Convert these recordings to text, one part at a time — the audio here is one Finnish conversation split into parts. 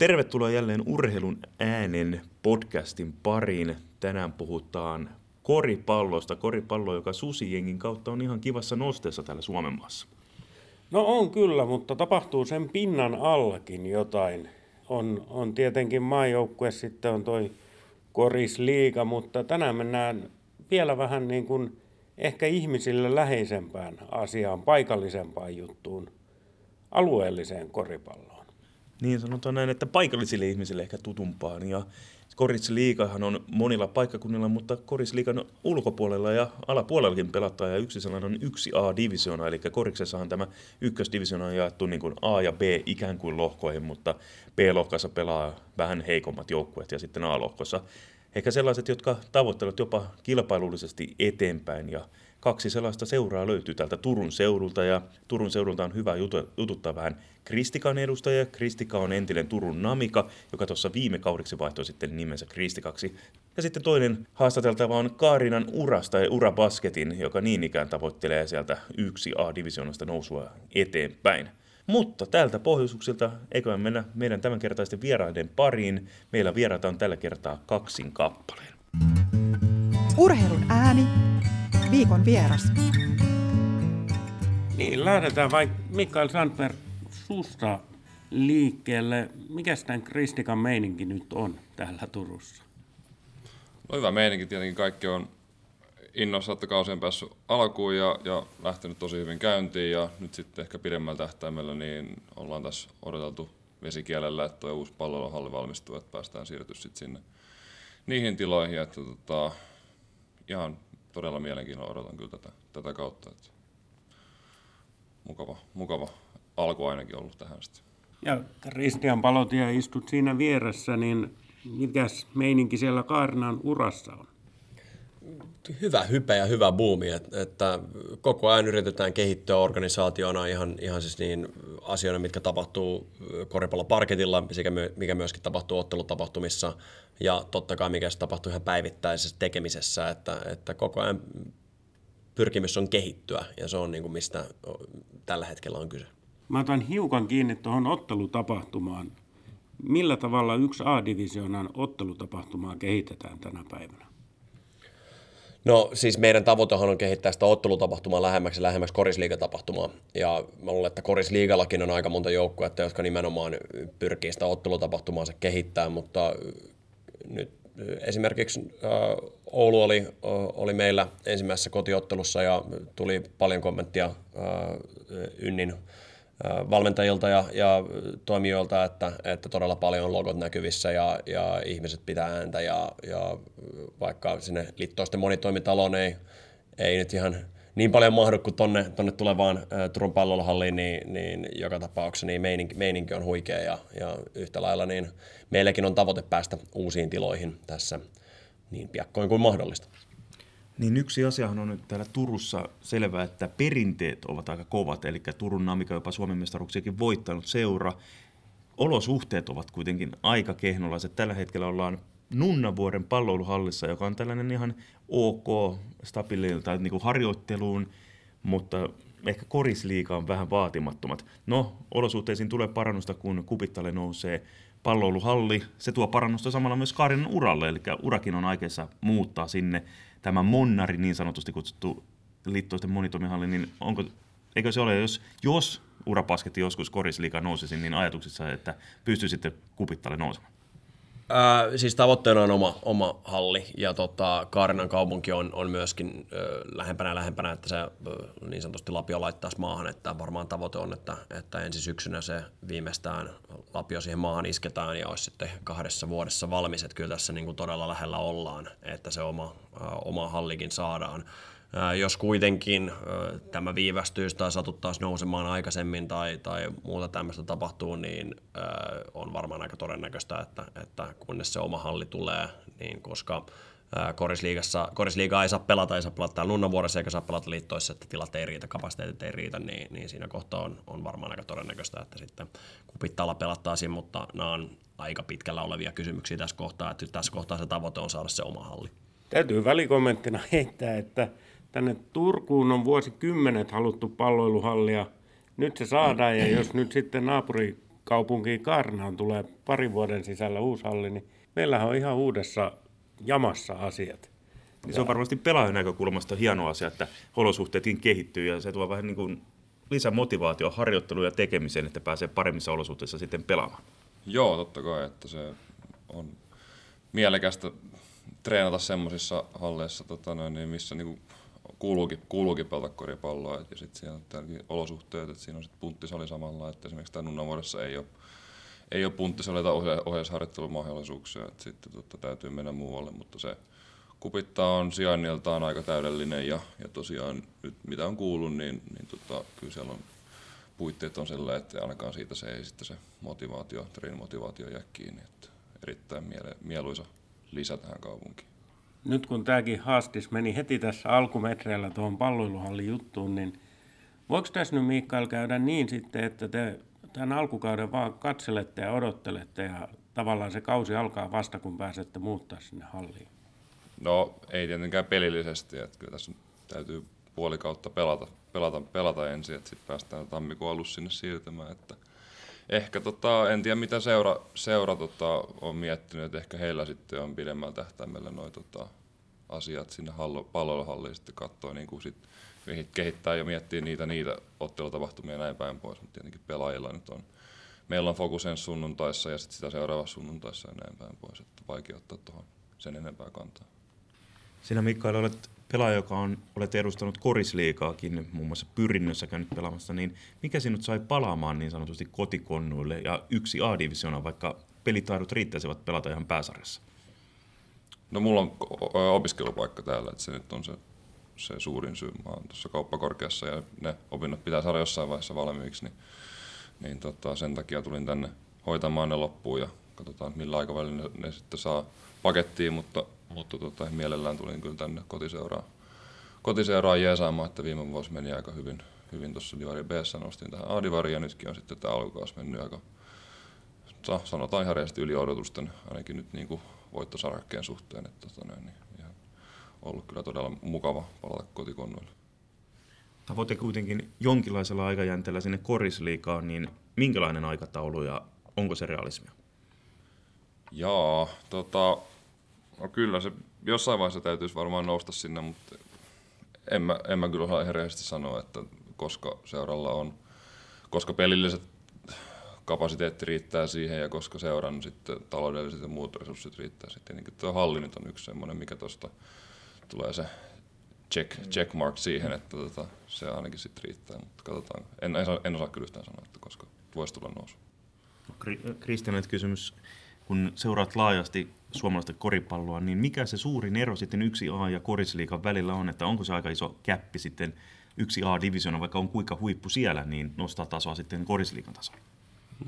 tervetuloa jälleen Urheilun äänen podcastin pariin. Tänään puhutaan koripallosta. Koripallo, joka susijengin kautta on ihan kivassa nosteessa täällä Suomen maassa. No on kyllä, mutta tapahtuu sen pinnan allakin jotain. On, on tietenkin maajoukkue, sitten on toi korisliiga, mutta tänään mennään vielä vähän niin kuin ehkä ihmisille läheisempään asiaan, paikallisempaan juttuun, alueelliseen koripalloon. Niin sanotaan näin, että paikallisille ihmisille ehkä tutumpaan. Ja Korisliikahan on monilla paikkakunnilla, mutta Korisliikan ulkopuolella ja alapuolellakin pelataan ja yksi sellainen on yksi A-divisioona, eli Koriksessahan tämä ykkösdivisioona on jaettu niin kuin A ja B ikään kuin lohkoihin, mutta B-lohkassa pelaa vähän heikommat joukkueet ja sitten A-lohkossa ehkä sellaiset, jotka tavoittelevat jopa kilpailullisesti eteenpäin ja kaksi sellaista seuraa löytyy täältä Turun seudulta ja Turun seudulta on hyvä jututtaa vähän Kristikan edustajia. Kristika on entinen Turun Namika, joka tuossa viime kaudeksi vaihtoi sitten nimensä Kristikaksi. Ja sitten toinen haastateltava on Kaarinan Urasta ja Urabasketin, joka niin ikään tavoittelee sieltä yksi A-divisioonasta nousua eteenpäin. Mutta tältä pohjoisuksilta eikö mennä meidän tämänkertaisten vieraiden pariin. Meillä vieraita on tällä kertaa kaksin kappaleen. Urheilun ääni viikon vieras. Niin, lähdetään vaikka Mikael Sandberg susta liikkeelle. Mikä tämän Kristikan meininki nyt on täällä Turussa? No hyvä meininki, tietenkin kaikki on innossa, että kausi on päässyt alkuun ja, ja lähtenyt tosi hyvin käyntiin ja nyt sitten ehkä pidemmällä tähtäimellä niin ollaan tässä odoteltu vesikielellä, että tuo uusi palveluhalli valmistuu, että päästään siirtyä sitten sinne niihin tiloihin, että tota, ihan todella mielenkiinnolla odotan kyllä tätä, tätä kautta. Että mukava, mukava alku ainakin ollut tähän sitten. Ja Kristian Palotia istut siinä vieressä, niin mikäs meininki siellä Kaarinan urassa on? Hyvä hype ja hyvä buumi, että, koko ajan yritetään kehittyä organisaationa ihan, ihan siis niin asioina, mitkä tapahtuu koripalloparketilla, sekä mikä myöskin tapahtuu ottelutapahtumissa ja totta kai mikä tapahtuu ihan päivittäisessä tekemisessä, että, että koko ajan pyrkimys on kehittyä ja se on niin kuin mistä tällä hetkellä on kyse. Mä otan hiukan kiinni tuohon ottelutapahtumaan. Millä tavalla yksi A-divisioonan ottelutapahtumaa kehitetään tänä päivänä? No siis meidän tavoitehan on kehittää sitä ottelutapahtumaa lähemmäksi ja lähemmäksi korisliigatapahtumaa. Ja mä luulen, että korisliigallakin on aika monta joukkuetta, jotka nimenomaan pyrkii sitä ottelutapahtumaansa kehittää, mutta nyt esimerkiksi Oulu oli, oli meillä ensimmäisessä kotiottelussa ja tuli paljon kommenttia Ynnin valmentajilta ja, ja toimijoilta, että, että todella paljon on logot näkyvissä ja, ja ihmiset pitää ääntä ja, ja vaikka sinne liittoisten monitoimitaloon ei, ei nyt ihan niin paljon mahdu kuin tonne, tonne tulevaan ä, Turun pallohalliin, niin, niin joka tapauksessa niin meininki, meininki on huikea ja, ja yhtä lailla niin meilläkin on tavoite päästä uusiin tiloihin tässä niin piakkoin kuin mahdollista. Niin yksi asiahan on nyt täällä Turussa selvää, että perinteet ovat aika kovat, eli Turun Namika jopa Suomen mestaruuksiakin voittanut seura. Olosuhteet ovat kuitenkin aika kehnolaiset. Tällä hetkellä ollaan Nunnavuoren palloiluhallissa, joka on tällainen ihan ok stabiililta niin kuin harjoitteluun, mutta ehkä korisliika on vähän vaatimattomat. No, olosuhteisiin tulee parannusta, kun Kupittalle nousee palloiluhalli. Se tuo parannusta samalla myös Kaarinan uralle, eli urakin on aikeissa muuttaa sinne tämä Monnari niin sanotusti kutsuttu liittoisten monitoimihalli, niin onko, eikö se ole, jos, jos urapasketti joskus korisliiga nousisi, niin ajatuksissa, että pystyisitte kupittalle nousemaan? Ää, siis tavoitteena on oma, oma halli ja tota, Kaarinan kaupunki on, on myöskin ö, lähempänä lähempänä, että se ö, niin sanotusti Lapio laittaisi maahan, että varmaan tavoite on, että, että ensi syksynä se viimeistään Lapio siihen maahan isketään ja olisi sitten kahdessa vuodessa valmis, että kyllä tässä niin kuin todella lähellä ollaan, että se oma, ö, oma hallikin saadaan. Jos kuitenkin tämä viivästyy tai satuttaisi nousemaan aikaisemmin tai, tai muuta tämmöistä tapahtuu, niin on varmaan aika todennäköistä, että, että kunnes se oma halli tulee, niin koska Korisliigassa, Korisliiga ei saa pelata, ei saa pelata täällä Nunnavuoressa eikä saa pelata liittoissa, että tilat ei riitä, kapasiteetit ei riitä, niin, niin siinä kohtaa on, on varmaan aika todennäköistä, että sitten kupittaalla pelattaisiin, mutta nämä on aika pitkällä olevia kysymyksiä tässä kohtaa, että tässä kohtaa se tavoite on saada se oma halli. Täytyy välikommenttina heittää, että tänne Turkuun on vuosikymmenet haluttu palloiluhallia. Nyt se saadaan ja jos nyt sitten naapuri kaupunkiin Kaarnaan tulee parin vuoden sisällä uusi halli, niin meillähän on ihan uudessa jamassa asiat. Niin se on varmasti pelaajan näkökulmasta hieno asia, että olosuhteetkin kehittyy ja se tuo vähän niin kuin lisämotivaatio harjoitteluun ja tekemiseen, että pääsee paremmissa olosuhteissa sitten pelaamaan. Joo, totta kai, että se on mielekästä treenata semmoisissa halleissa, tota noin, niin missä niinku kuuluukin, kuuluukin pelata koripalloa. Ja sitten siellä on olosuhteet, että siinä on sitten punttisali samalla, että esimerkiksi tämän Nunnavuodessa ei ole, ei ole ohje, ohjeisharjoittelumahdollisuuksia, että sitten totta, täytyy mennä muualle, mutta se kupittaa on sijainniltaan aika täydellinen ja, ja tosiaan nyt mitä on kuullut, niin, niin tota, kyllä siellä on puitteet on sellainen, että ainakaan siitä se ei sitten se motivaatio, treenimotivaatio jää kiinni. Että erittäin miele, mieluisa lisä tähän kaupunkiin. Nyt kun tämäkin haastis meni heti tässä alkumetreillä tuohon palloiluhallin juttuun, niin voiko tässä nyt Mikael käydä niin sitten, että te tämän alkukauden vaan katselette ja odottelette ja tavallaan se kausi alkaa vasta, kun pääsette muuttaa sinne halliin? No ei tietenkään pelillisesti, että kyllä tässä täytyy puoli kautta pelata, pelata, pelata ensin, että sitten päästään tammikuun alussa sinne siirtymään. Että ehkä tota, en tiedä mitä seura, seura tota, on miettinyt, että ehkä heillä sitten on pidemmällä tähtäimellä noin tota, asiat sinne hallo, sitten katsoa niin kuin sit kehittää ja miettiä niitä, niitä ottelutapahtumia ja näin päin pois, mutta tietenkin pelaajilla nyt on meillä on fokusen sunnuntaissa ja sitten sitä seuraavassa sunnuntaissa ja näin päin pois, että vaikea ottaa tuohon sen enempää kantaa. Sinä Mikael olet pelaaja, joka on, olet edustanut korisliikaakin, muun muassa pyrinnössä käynyt pelaamassa, niin mikä sinut sai palaamaan niin sanotusti kotikonnuille ja yksi A-divisiona, vaikka pelitaidot riittäisivät pelata ihan pääsarjassa? No mulla on opiskelupaikka täällä, että se nyt on se, se suurin syy. Mä oon tuossa kauppakorkeassa ja ne opinnot pitää saada jossain vaiheessa valmiiksi, niin, niin tota, sen takia tulin tänne hoitamaan ne loppuun ja katsotaan millä aikavälillä ne, ne sitten saa pakettiin, mutta mutta tota, mielellään tulin kyllä tänne kotiseuraan, kotiseuraan jeesaamaan, että viime vuosi meni aika hyvin, hyvin tuossa Divari b nostin tähän A-divariin ja nytkin on sitten tämä alkukausi mennyt aika, sanotaan ihan reisesti yli odotusten, ainakin nyt niin kuin voittosarakkeen suhteen, että tota, näin, niin ihan ollut kyllä todella mukava palata kotikonnoille. Tavoite kuitenkin jonkinlaisella aikajänteellä sinne korisliikaan, niin minkälainen aikataulu ja onko se realismia? Jaa, tota, No kyllä, se jossain vaiheessa täytyisi varmaan nousta sinne, mutta en mä, en mä kyllä osaa ihan rehellisesti sanoa, että koska seuralla on, koska pelilliset kapasiteetti riittää siihen ja koska seuran sitten taloudelliset ja muut resurssit riittää sitten. Niin tuo halli nyt on yksi semmoinen, mikä tuosta tulee se check, check mark siihen, että tota, se ainakin sitten riittää, mutta katsotaan. En, en, en osaa kyllä yhtään sanoa, että koska voisi tulla nousu. Kristianet kysymys kun seuraat laajasti suomalaista koripalloa, niin mikä se suurin ero sitten yksi A ja korisliikan välillä on, että onko se aika iso käppi sitten yksi A-divisiona, vaikka on kuinka huippu siellä, niin nostaa tasoa sitten korisliikan tasolla?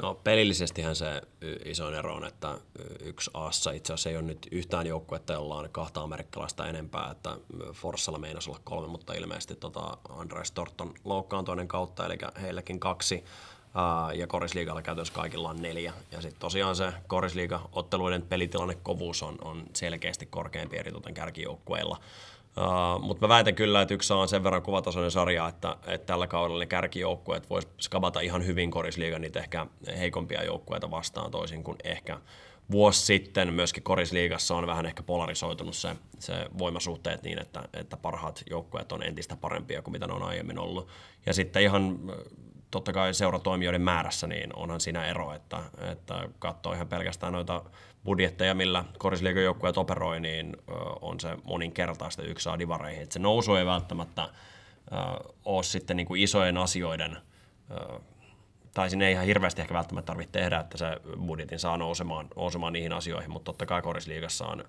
No pelillisestihän se iso ero on, että yksi Assa itse asiassa ei ole nyt yhtään joukkuetta, jolla on kahta amerikkalaista enempää, että Forssalla meinasi olla kolme, mutta ilmeisesti tota Andres Torton loukkaantoinen kautta, eli heilläkin kaksi ja Korisliigalla käytössä kaikilla on neljä. Ja sitten tosiaan se Korisliiga-otteluiden pelitilanne kovuus on, on selkeästi korkeampi eritoten kärkijoukkueilla. Uh, mutta mä väitän kyllä, että yksi on sen verran kuvatasoinen sarja, että, että tällä kaudella ne kärkijoukkueet vois skabata ihan hyvin korisliigan niitä ehkä heikompia joukkueita vastaan toisin kuin ehkä vuosi sitten myöskin korisliigassa on vähän ehkä polarisoitunut se, se voimasuhteet niin, että, että parhaat joukkueet on entistä parempia kuin mitä ne on aiemmin ollut. Ja sitten ihan totta kai seuratoimijoiden määrässä, niin onhan siinä ero, että, että katsoo ihan pelkästään noita budjetteja, millä korisliikajoukkueet operoi, niin on se moninkertaista yksi saa divareihin. Että se nousu ei välttämättä ole sitten niin kuin isojen asioiden, tai sinne ei ihan hirveästi ehkä välttämättä tarvitse tehdä, että se budjetin saa nousemaan, nousemaan niihin asioihin, mutta totta kai korisliigassa on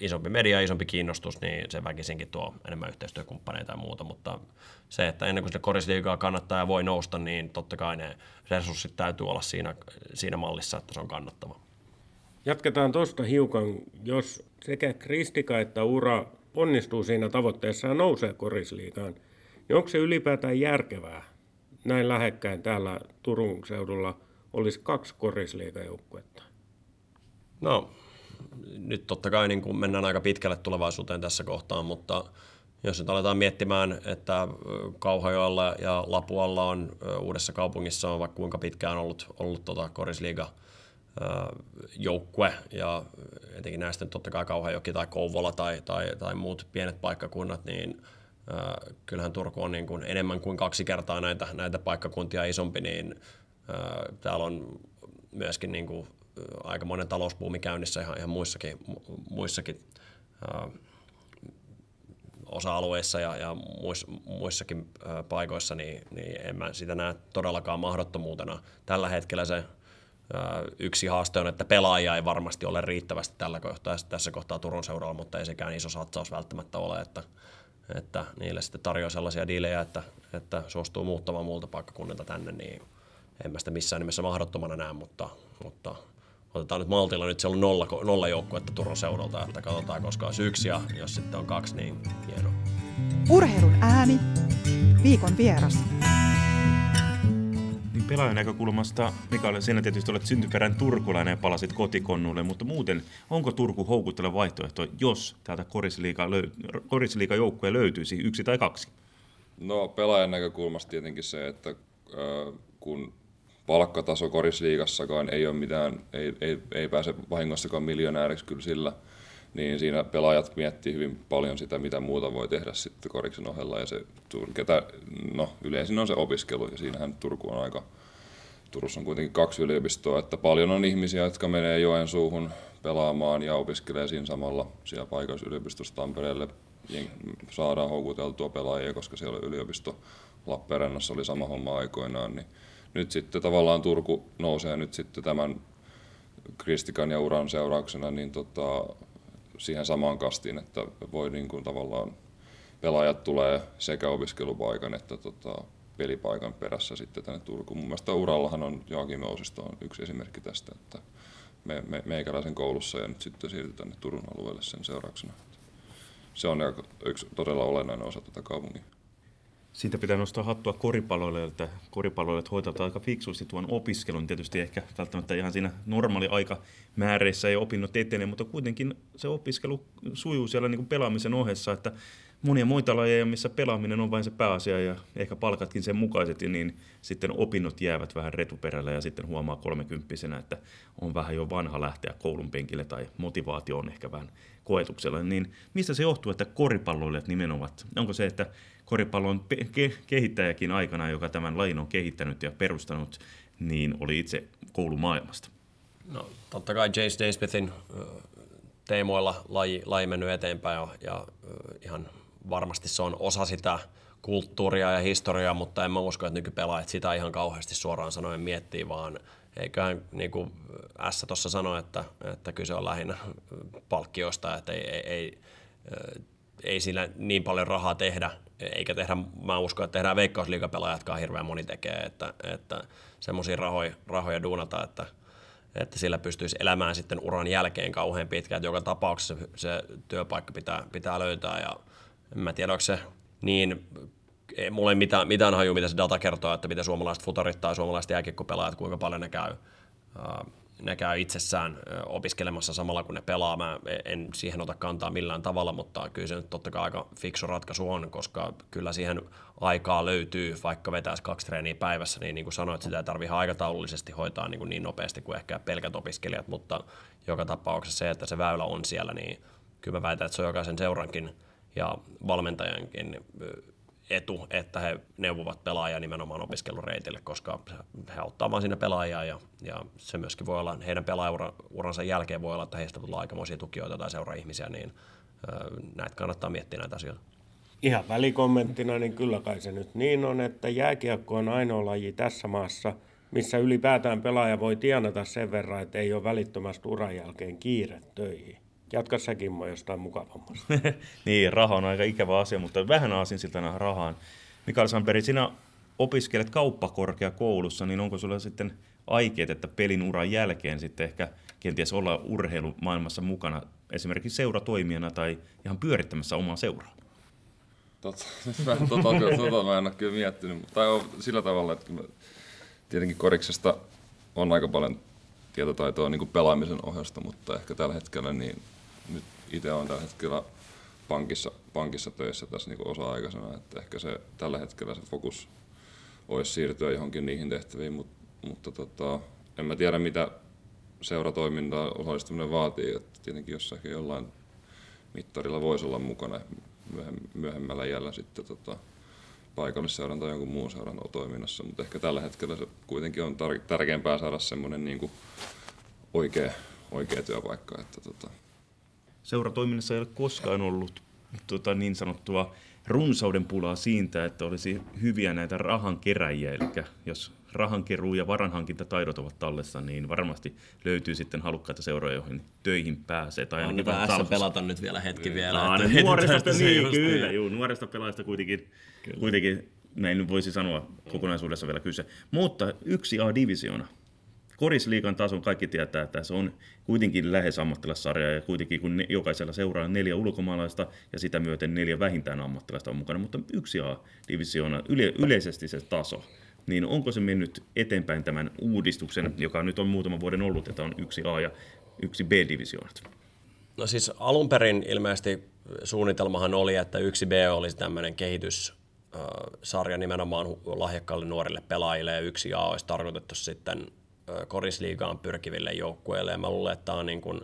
isompi media, isompi kiinnostus, niin se väkisinkin tuo enemmän yhteistyökumppaneita ja muuta, mutta se, että ennen kuin sitä korisliigaa kannattaa ja voi nousta, niin totta kai ne resurssit täytyy olla siinä, siinä mallissa, että se on kannattava. Jatketaan tuosta hiukan, jos sekä Kristika että Ura onnistuu siinä tavoitteessa ja nousee korisliigaan, niin onko se ylipäätään järkevää? Näin lähekkäin täällä Turun seudulla olisi kaksi korisliigajoukkuetta. No, nyt totta kai niin kuin mennään aika pitkälle tulevaisuuteen tässä kohtaa, mutta jos nyt aletaan miettimään, että Kauhajoella ja Lapualla on uudessa kaupungissa on vaikka kuinka pitkään ollut, ollut tota Korisliiga joukkue ja etenkin näistä nyt totta kai Kauhajoki tai Kouvola tai, tai, tai muut pienet paikkakunnat, niin kyllähän Turku on niin kuin enemmän kuin kaksi kertaa näitä, näitä paikkakuntia isompi, niin täällä on myöskin niin kuin aika monen talouspuumi käynnissä ihan, ihan muissakin, muissakin osa-alueissa ja, ja muis, muissakin ö, paikoissa, niin, niin en mä sitä näe todellakaan mahdottomuutena. Tällä hetkellä se ö, yksi haaste on, että pelaajia ei varmasti ole riittävästi tällä kohtaa, tässä kohtaa Turun seuralla, mutta ei sekään iso satsaus välttämättä ole, että, että niille sitten tarjoaa sellaisia diilejä, että, että suostuu muuttamaan muulta paikkakunnilta tänne, niin en mä sitä missään nimessä mahdottomana näe, mutta, mutta otetaan nyt maltilla, nyt siellä on nolla, nolla joukkuetta Turun seudulta, että katsotaan koska yksi ja jos sitten on kaksi, niin hienoa. Urheilun ääni, viikon vieras. Niin pelaajan näkökulmasta, Mikael, sinä tietysti olet syntyperän turkulainen ja palasit kotikonnulle, mutta muuten, onko Turku houkutteleva vaihtoehto, jos täältä korisliiga joukkueen löytyisi yksi tai kaksi? No pelaajan näkökulmasta tietenkin se, että äh, kun palkkataso korisliigassakaan ei ole mitään, ei, ei, ei pääse vahingossakaan miljonääriksi kyllä sillä, niin siinä pelaajat miettii hyvin paljon sitä, mitä muuta voi tehdä sitten koriksen ohella. Ja se, ketä, no, yleisin on se opiskelu, ja siinähän Turku on aika, Turussa on kuitenkin kaksi yliopistoa, että paljon on ihmisiä, jotka menee Joensuuhun pelaamaan ja opiskelee siinä samalla siellä paikallisyliopistossa Tampereelle. Saadaan houkuteltua pelaajia, koska siellä yliopisto. Lappeenrannassa oli sama homma aikoinaan, niin nyt sitten tavallaan Turku nousee nyt sitten tämän Kristikan ja Uran seurauksena niin tota, siihen samaan kastiin, että voi niin kuin tavallaan pelaajat tulee sekä opiskelupaikan että tota, pelipaikan perässä sitten tänne Turkuun. Mun mielestä Urallahan on Joakim Ousisto on yksi esimerkki tästä, että me, me, meikäläisen koulussa ja nyt sitten siirtyi tänne Turun alueelle sen seurauksena. Se on yksi todella olennainen osa tätä kaupungia siitä pitää nostaa hattua koripalloille, että koripalloille hoitavat aika fiksusti tuon opiskelun. Tietysti ehkä välttämättä ihan siinä normaali aika määreissä ei opinnot etene, mutta kuitenkin se opiskelu sujuu siellä niin kuin pelaamisen ohessa, että monia muita lajeja, missä pelaaminen on vain se pääasia ja ehkä palkatkin sen mukaisesti, niin sitten opinnot jäävät vähän retuperällä ja sitten huomaa kolmekymppisenä, että on vähän jo vanha lähteä koulun penkille tai motivaatio on ehkä vähän koetuksella. Niin mistä se johtuu, että koripalloilijat nimenomaan, onko se, että koripallon ke- kehittäjäkin aikana, joka tämän lajin on kehittänyt ja perustanut, niin oli itse koulumaailmasta. No, totta kai Jace Naismithin teemoilla laji, laji mennyt eteenpäin ja, ja ihan varmasti se on osa sitä kulttuuria ja historiaa, mutta en mä usko, että nykypelaajat sitä ihan kauheasti suoraan sanoen miettii, vaan eiköhän niin kuin S tuossa sanoi, että, että kyse on lähinnä palkkioista, että ei, ei, ei, ei sillä niin paljon rahaa tehdä, eikä tehdä, mä uskon, että tehdään veikkausliikapelaajatkaan hirveän moni tekee, että, että semmoisia rahoja, rahoja duunata, että, että sillä pystyisi elämään sitten uran jälkeen kauhean pitkään, joka tapauksessa se, se työpaikka pitää, pitää löytää ja en mä tiedä, onko se niin, ei, mulla ei mitään, mitään haju, mitä se data kertoo, että miten suomalaiset futarit tai suomalaiset jääkiekkopelaajat, kuinka paljon ne käy ne käy itsessään opiskelemassa samalla kun ne pelaa. Mä en siihen ota kantaa millään tavalla, mutta kyllä se nyt totta kai aika fiksu ratkaisu on, koska kyllä siihen aikaa löytyy, vaikka vetäisi kaksi treeniä päivässä, niin niin kuin sanoit, sitä ei tarvitse aikataulullisesti hoitaa niin, kuin niin nopeasti kuin ehkä pelkät opiskelijat, mutta joka tapauksessa se, että se väylä on siellä, niin kyllä mä väitän, että se on jokaisen seurankin ja valmentajankin etu, että he neuvovat pelaajia nimenomaan opiskelureitille, koska he auttaa vaan siinä pelaajia ja, ja se myöskin voi olla, heidän pelaajuransa jälkeen voi olla, että heistä tulee aikamoisia tukijoita tai seura-ihmisiä, niin näitä kannattaa miettiä näitä asioita. Ihan välikommenttina, niin kyllä kai se nyt niin on, että jääkiekko on ainoa laji tässä maassa, missä ylipäätään pelaaja voi tienata sen verran, että ei ole välittömästi uran jälkeen kiire töihin. Jatka säkin mua jostain mukavammasta. niin, raha on aika ikävä asia, mutta vähän aasinsiltana rahaan. Mikael Sandberg, sinä opiskelet kauppakorkeakoulussa, niin onko sulla sitten aikeet, että pelin uran jälkeen sitten ehkä kenties olla urheilumaailmassa mukana esimerkiksi seuratoimijana tai ihan pyörittämässä omaa seuraa? Totta, tota, tota, tota mä en ole kyllä miettinyt. Tai on sillä tavalla, että tietenkin koriksesta on aika paljon tietotaitoa niin kuin pelaamisen ohjasta, mutta ehkä tällä hetkellä niin nyt itse olen tällä hetkellä pankissa, pankissa töissä tässä niin osa-aikaisena, että ehkä se tällä hetkellä se fokus olisi siirtyä johonkin niihin tehtäviin, mutta, mutta tota, en mä tiedä mitä seuratoimintaa osallistuminen vaatii, että tietenkin jossakin jollain mittarilla voisi olla mukana myöhemmällä jällä sitten tota, paikallisseuran tai jonkun muun seuran toiminnassa, mutta ehkä tällä hetkellä se kuitenkin on tar- tärkeämpää saada semmoinen niin oikea, oikea työpaikka. Että tota. Seuratoiminnassa ei ole koskaan ollut tota, niin sanottua runsauden pulaa siitä, että olisi hyviä näitä rahankeräjiä, eli jos rahankeruu ja varanhankintataidot ovat tallessa, niin varmasti löytyy sitten halukkaita seuroja, joihin töihin pääsee. Tai on hyvä S pelata nyt vielä hetki vielä. No, että nuoresta, niin, kyllä, niin. juu, nuoresta pelaajasta kuitenkin, kyllä. kuitenkin näin voisi sanoa kokonaisuudessa vielä kyse. Mutta yksi A-divisioona. Korisliikan tason kaikki tietää, että se on kuitenkin lähes ammattilaissarja ja kuitenkin kun jokaisella seuraa neljä ulkomaalaista ja sitä myöten neljä vähintään ammattilaista on mukana, mutta yksi A-divisioona, yle, yleisesti se taso niin onko se mennyt eteenpäin tämän uudistuksen, joka nyt on muutaman vuoden ollut, että on yksi A ja yksi B-divisioonat? No siis alun perin ilmeisesti suunnitelmahan oli, että yksi B olisi tämmöinen kehityssarja nimenomaan lahjakkaille nuorille pelaajille ja yksi A olisi tarkoitettu sitten korisliigaan pyrkiville joukkueille. Ja mä luulen, että tämä on niin kuin,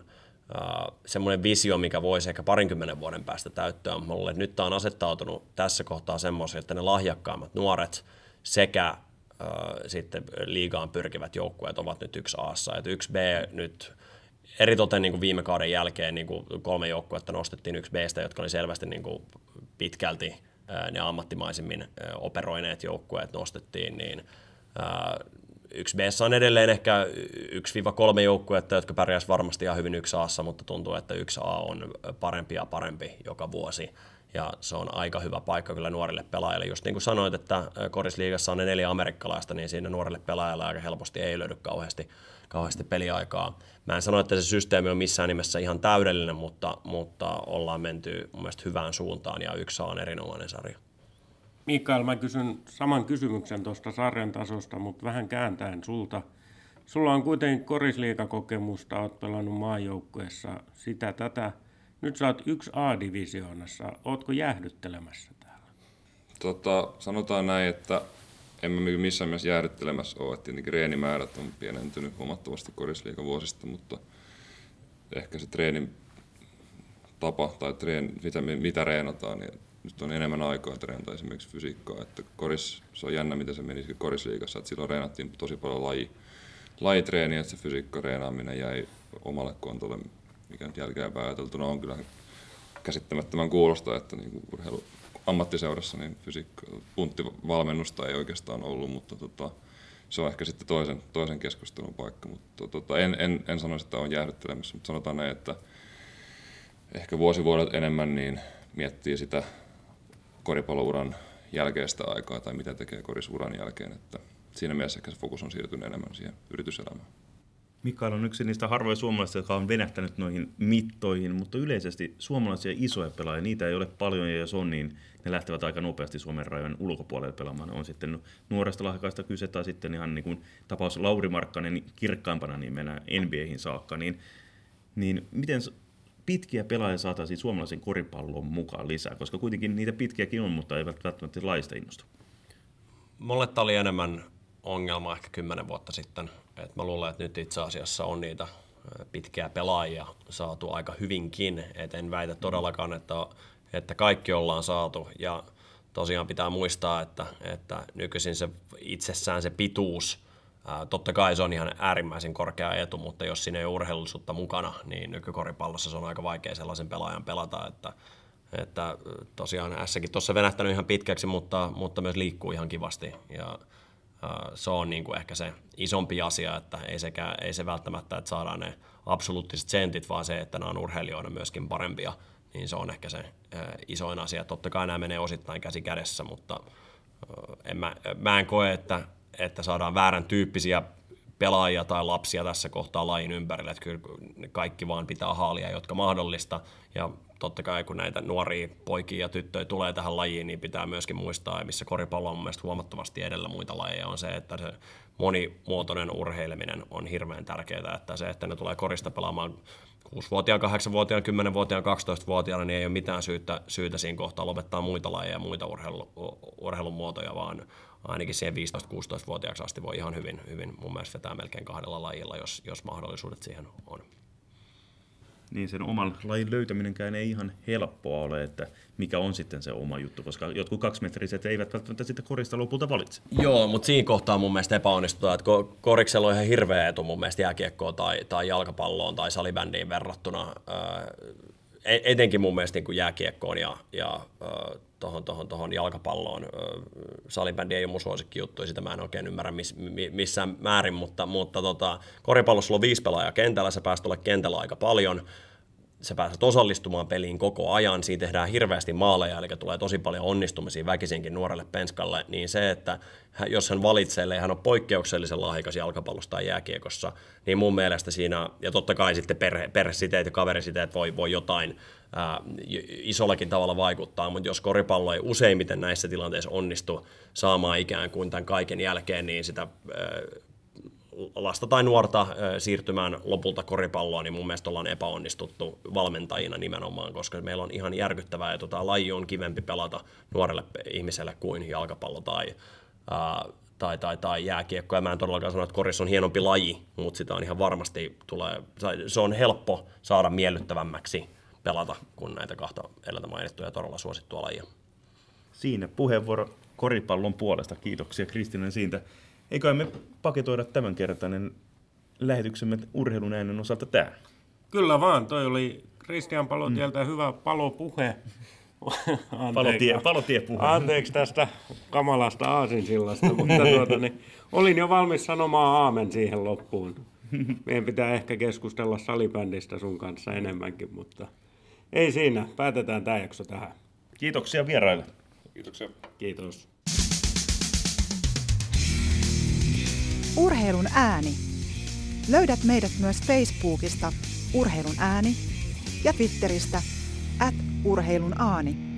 semmoinen visio, mikä voisi ehkä parinkymmenen vuoden päästä täyttöä. Mä luulen, että nyt tämä on asettautunut tässä kohtaa semmoisen, että ne lahjakkaimmat nuoret sekä sitten liigaan pyrkivät joukkueet ovat nyt yksi Aassa. Että yksi B nyt eritoten niin kuin viime kauden jälkeen niin kuin kolme joukkuetta nostettiin yksi Bstä, jotka oli selvästi niin kuin pitkälti ne ammattimaisimmin operoineet joukkueet nostettiin, niin yksi B on edelleen ehkä 1-3 joukkuetta, jotka pärjäisivät varmasti ihan hyvin yksi Aassa, mutta tuntuu, että yksi A on parempi ja parempi joka vuosi ja se on aika hyvä paikka kyllä nuorille pelaajille. Just niin kuin sanoit, että korisliigassa on ne neljä amerikkalaista, niin siinä nuorille pelaajille aika helposti ei löydy kauheasti, kauheasti peliaikaa. Mä en sano, että se systeemi on missään nimessä ihan täydellinen, mutta, mutta ollaan menty mun mielestä hyvään suuntaan ja yksi on erinomainen sarja. Mikael, mä kysyn saman kysymyksen tuosta sarjan tasosta, mutta vähän kääntäen sulta. Sulla on kuitenkin korisliikakokemusta, oot pelannut maajoukkueessa sitä tätä – nyt sä oot yksi A-divisioonassa. Ootko jäähdyttelemässä täällä? Tota, sanotaan näin, että en mä missään mielessä jäähdyttelemässä ole. Tietenkin reenimäärät on pienentynyt huomattavasti vuosista, mutta ehkä se treenin tapa tai treen, mitä, mitä reenataan, niin nyt on enemmän aikaa treenata esimerkiksi fysiikkaa. Että koris, se on jännä, miten se meni korisliigassa, että silloin reenattiin tosi paljon laji, lajitreeniä, että se fysiikka reenaaminen jäi omalle kontolle mikä nyt jälkeenpäin ajateltuna on kyllä käsittämättömän kuulosta, että niin urheilu ammattiseurassa niin fysiikka, punttivalmennusta ei oikeastaan ollut, mutta tota, se on ehkä sitten toisen, toisen keskustelun paikka. Mutta tota, en, en, en sanoisi, että on jäähdyttelemässä, mutta sanotaan näin, että ehkä vuosi vuodet enemmän niin miettii sitä koripallouran jälkeistä aikaa tai mitä tekee korisuran jälkeen. Että siinä mielessä ehkä se fokus on siirtynyt enemmän siihen yrityselämään. Mikael on yksi niistä harvoja suomalaisista, joka on venähtänyt noihin mittoihin, mutta yleisesti suomalaisia isoja pelaajia, niitä ei ole paljon ja jos on, niin ne lähtevät aika nopeasti Suomen rajojen ulkopuolelle pelaamaan. On sitten nuoresta lahjakaista kyse tai sitten ihan niin kuin tapaus Lauri Markkanen kirkkaimpana niin mennään NBAihin saakka, niin, niin miten pitkiä pelaajia saataisiin suomalaisen koripallon mukaan lisää, koska kuitenkin niitä pitkiäkin on, mutta eivät välttämättä laista innostu. Mulle tämä oli enemmän ongelma ehkä kymmenen vuotta sitten. Et mä luulen, että nyt itse asiassa on niitä pitkiä pelaajia saatu aika hyvinkin. Et en väitä todellakaan, että, että kaikki ollaan saatu. Ja tosiaan pitää muistaa, että, että nykyisin se itsessään se pituus, totta kai se on ihan äärimmäisen korkea etu, mutta jos siinä ei ole urheilullisuutta mukana, niin nykykoripallossa se on aika vaikea sellaisen pelaajan pelata, että, että tosiaan Skin tuossa venähtänyt ihan pitkäksi, mutta, mutta myös liikkuu ihan kivasti. Ja se on niin kuin ehkä se isompi asia, että ei, sekä, ei se välttämättä, että saadaan ne absoluuttiset sentit, vaan se, että nämä on urheilijoina myöskin parempia, niin se on ehkä se isoin asia. Totta kai nämä menee osittain käsi kädessä, mutta en mä, mä en koe, että, että saadaan väärän tyyppisiä pelaajia tai lapsia tässä kohtaa lajin ympärille, että kyllä kaikki vaan pitää haalia, jotka mahdollista, ja totta kai kun näitä nuoria poikia ja tyttöjä tulee tähän lajiin, niin pitää myöskin muistaa, missä koripallo on mielestäni huomattavasti edellä muita lajeja, on se, että se monimuotoinen urheileminen on hirveän tärkeää, että se, että ne tulee korista pelaamaan 6-vuotiaan, 8-vuotiaan, 10-vuotiaan, 12-vuotiaana, niin ei ole mitään syytä, syytä siinä kohtaa lopettaa muita lajeja ja muita urheilu, urheilun muotoja, vaan ainakin siihen 15-16-vuotiaaksi asti voi ihan hyvin, hyvin mun mielestä vetää melkein kahdella lajilla, jos, jos mahdollisuudet siihen on niin sen oman lajin löytäminenkään ei ihan helppoa ole, että mikä on sitten se oma juttu, koska jotkut kaksimetriset eivät välttämättä sitä korista lopulta valitse. Joo, mutta siinä kohtaa mun mielestä epäonnistutaan, että koriksella on ihan hirveä etu mun mielestä jääkiekkoon tai, tai jalkapalloon tai salibändiin verrattuna, e-, etenkin mun mielestä niin kuin jääkiekkoon ja, ja tuohon tohon, tohon jalkapalloon. Salibändi ei ole mun suosikki juttu, ja sitä mä en oikein ymmärrä miss, missään määrin, mutta, mutta tota, koripallossa on viisi pelaajaa kentällä, sä pääst olla kentällä aika paljon, sä pääset osallistumaan peliin koko ajan, siinä tehdään hirveästi maaleja, eli tulee tosi paljon onnistumisia väkisinkin nuorelle penskalle, niin se, että jos hän valitsee, ellei hän on poikkeuksellisen lahjakas jalkapallossa tai jääkiekossa, niin mun mielestä siinä, ja totta kai sitten perhe, perhesiteet ja kaverisiteet voi, voi jotain ää, isollakin tavalla vaikuttaa, mutta jos koripallo ei useimmiten näissä tilanteissa onnistu saamaan ikään kuin tämän kaiken jälkeen, niin sitä ää, lasta tai nuorta siirtymään lopulta koripalloon, niin mun mielestä ollaan epäonnistuttu valmentajina nimenomaan, koska meillä on ihan järkyttävää, että tota, laji on kivempi pelata nuorelle ihmiselle kuin jalkapallo tai, ää, tai, tai, tai jääkiekko. Ja mä en todellakaan sano, että korissa on hienompi laji, mutta sitä on ihan varmasti tulee, se on helppo saada miellyttävämmäksi pelata kuin näitä kahta edeltä mainittuja todella suosittua lajia. Siinä puheenvuoro koripallon puolesta. Kiitoksia Kristinen siitä. Eikä me paketoida tämänkertainen lähetyksemme urheilun äänen osalta tähän. Kyllä vaan, toi oli Kristian Palotieltä mm. hyvä palopuhe. Palotie, palotiepuhe. Anteeksi tästä kamalasta aasinsillasta, mutta tuota, niin, olin jo valmis sanomaan aamen siihen loppuun. Meidän pitää ehkä keskustella salibändistä sun kanssa enemmänkin, mutta ei siinä. Päätetään tämä jakso tähän. Kiitoksia vieraille. Kiitoksia. Kiitos. Urheilun ääni. Löydät meidät myös Facebookista Urheilun ääni ja Twitteristä at urheilun aani.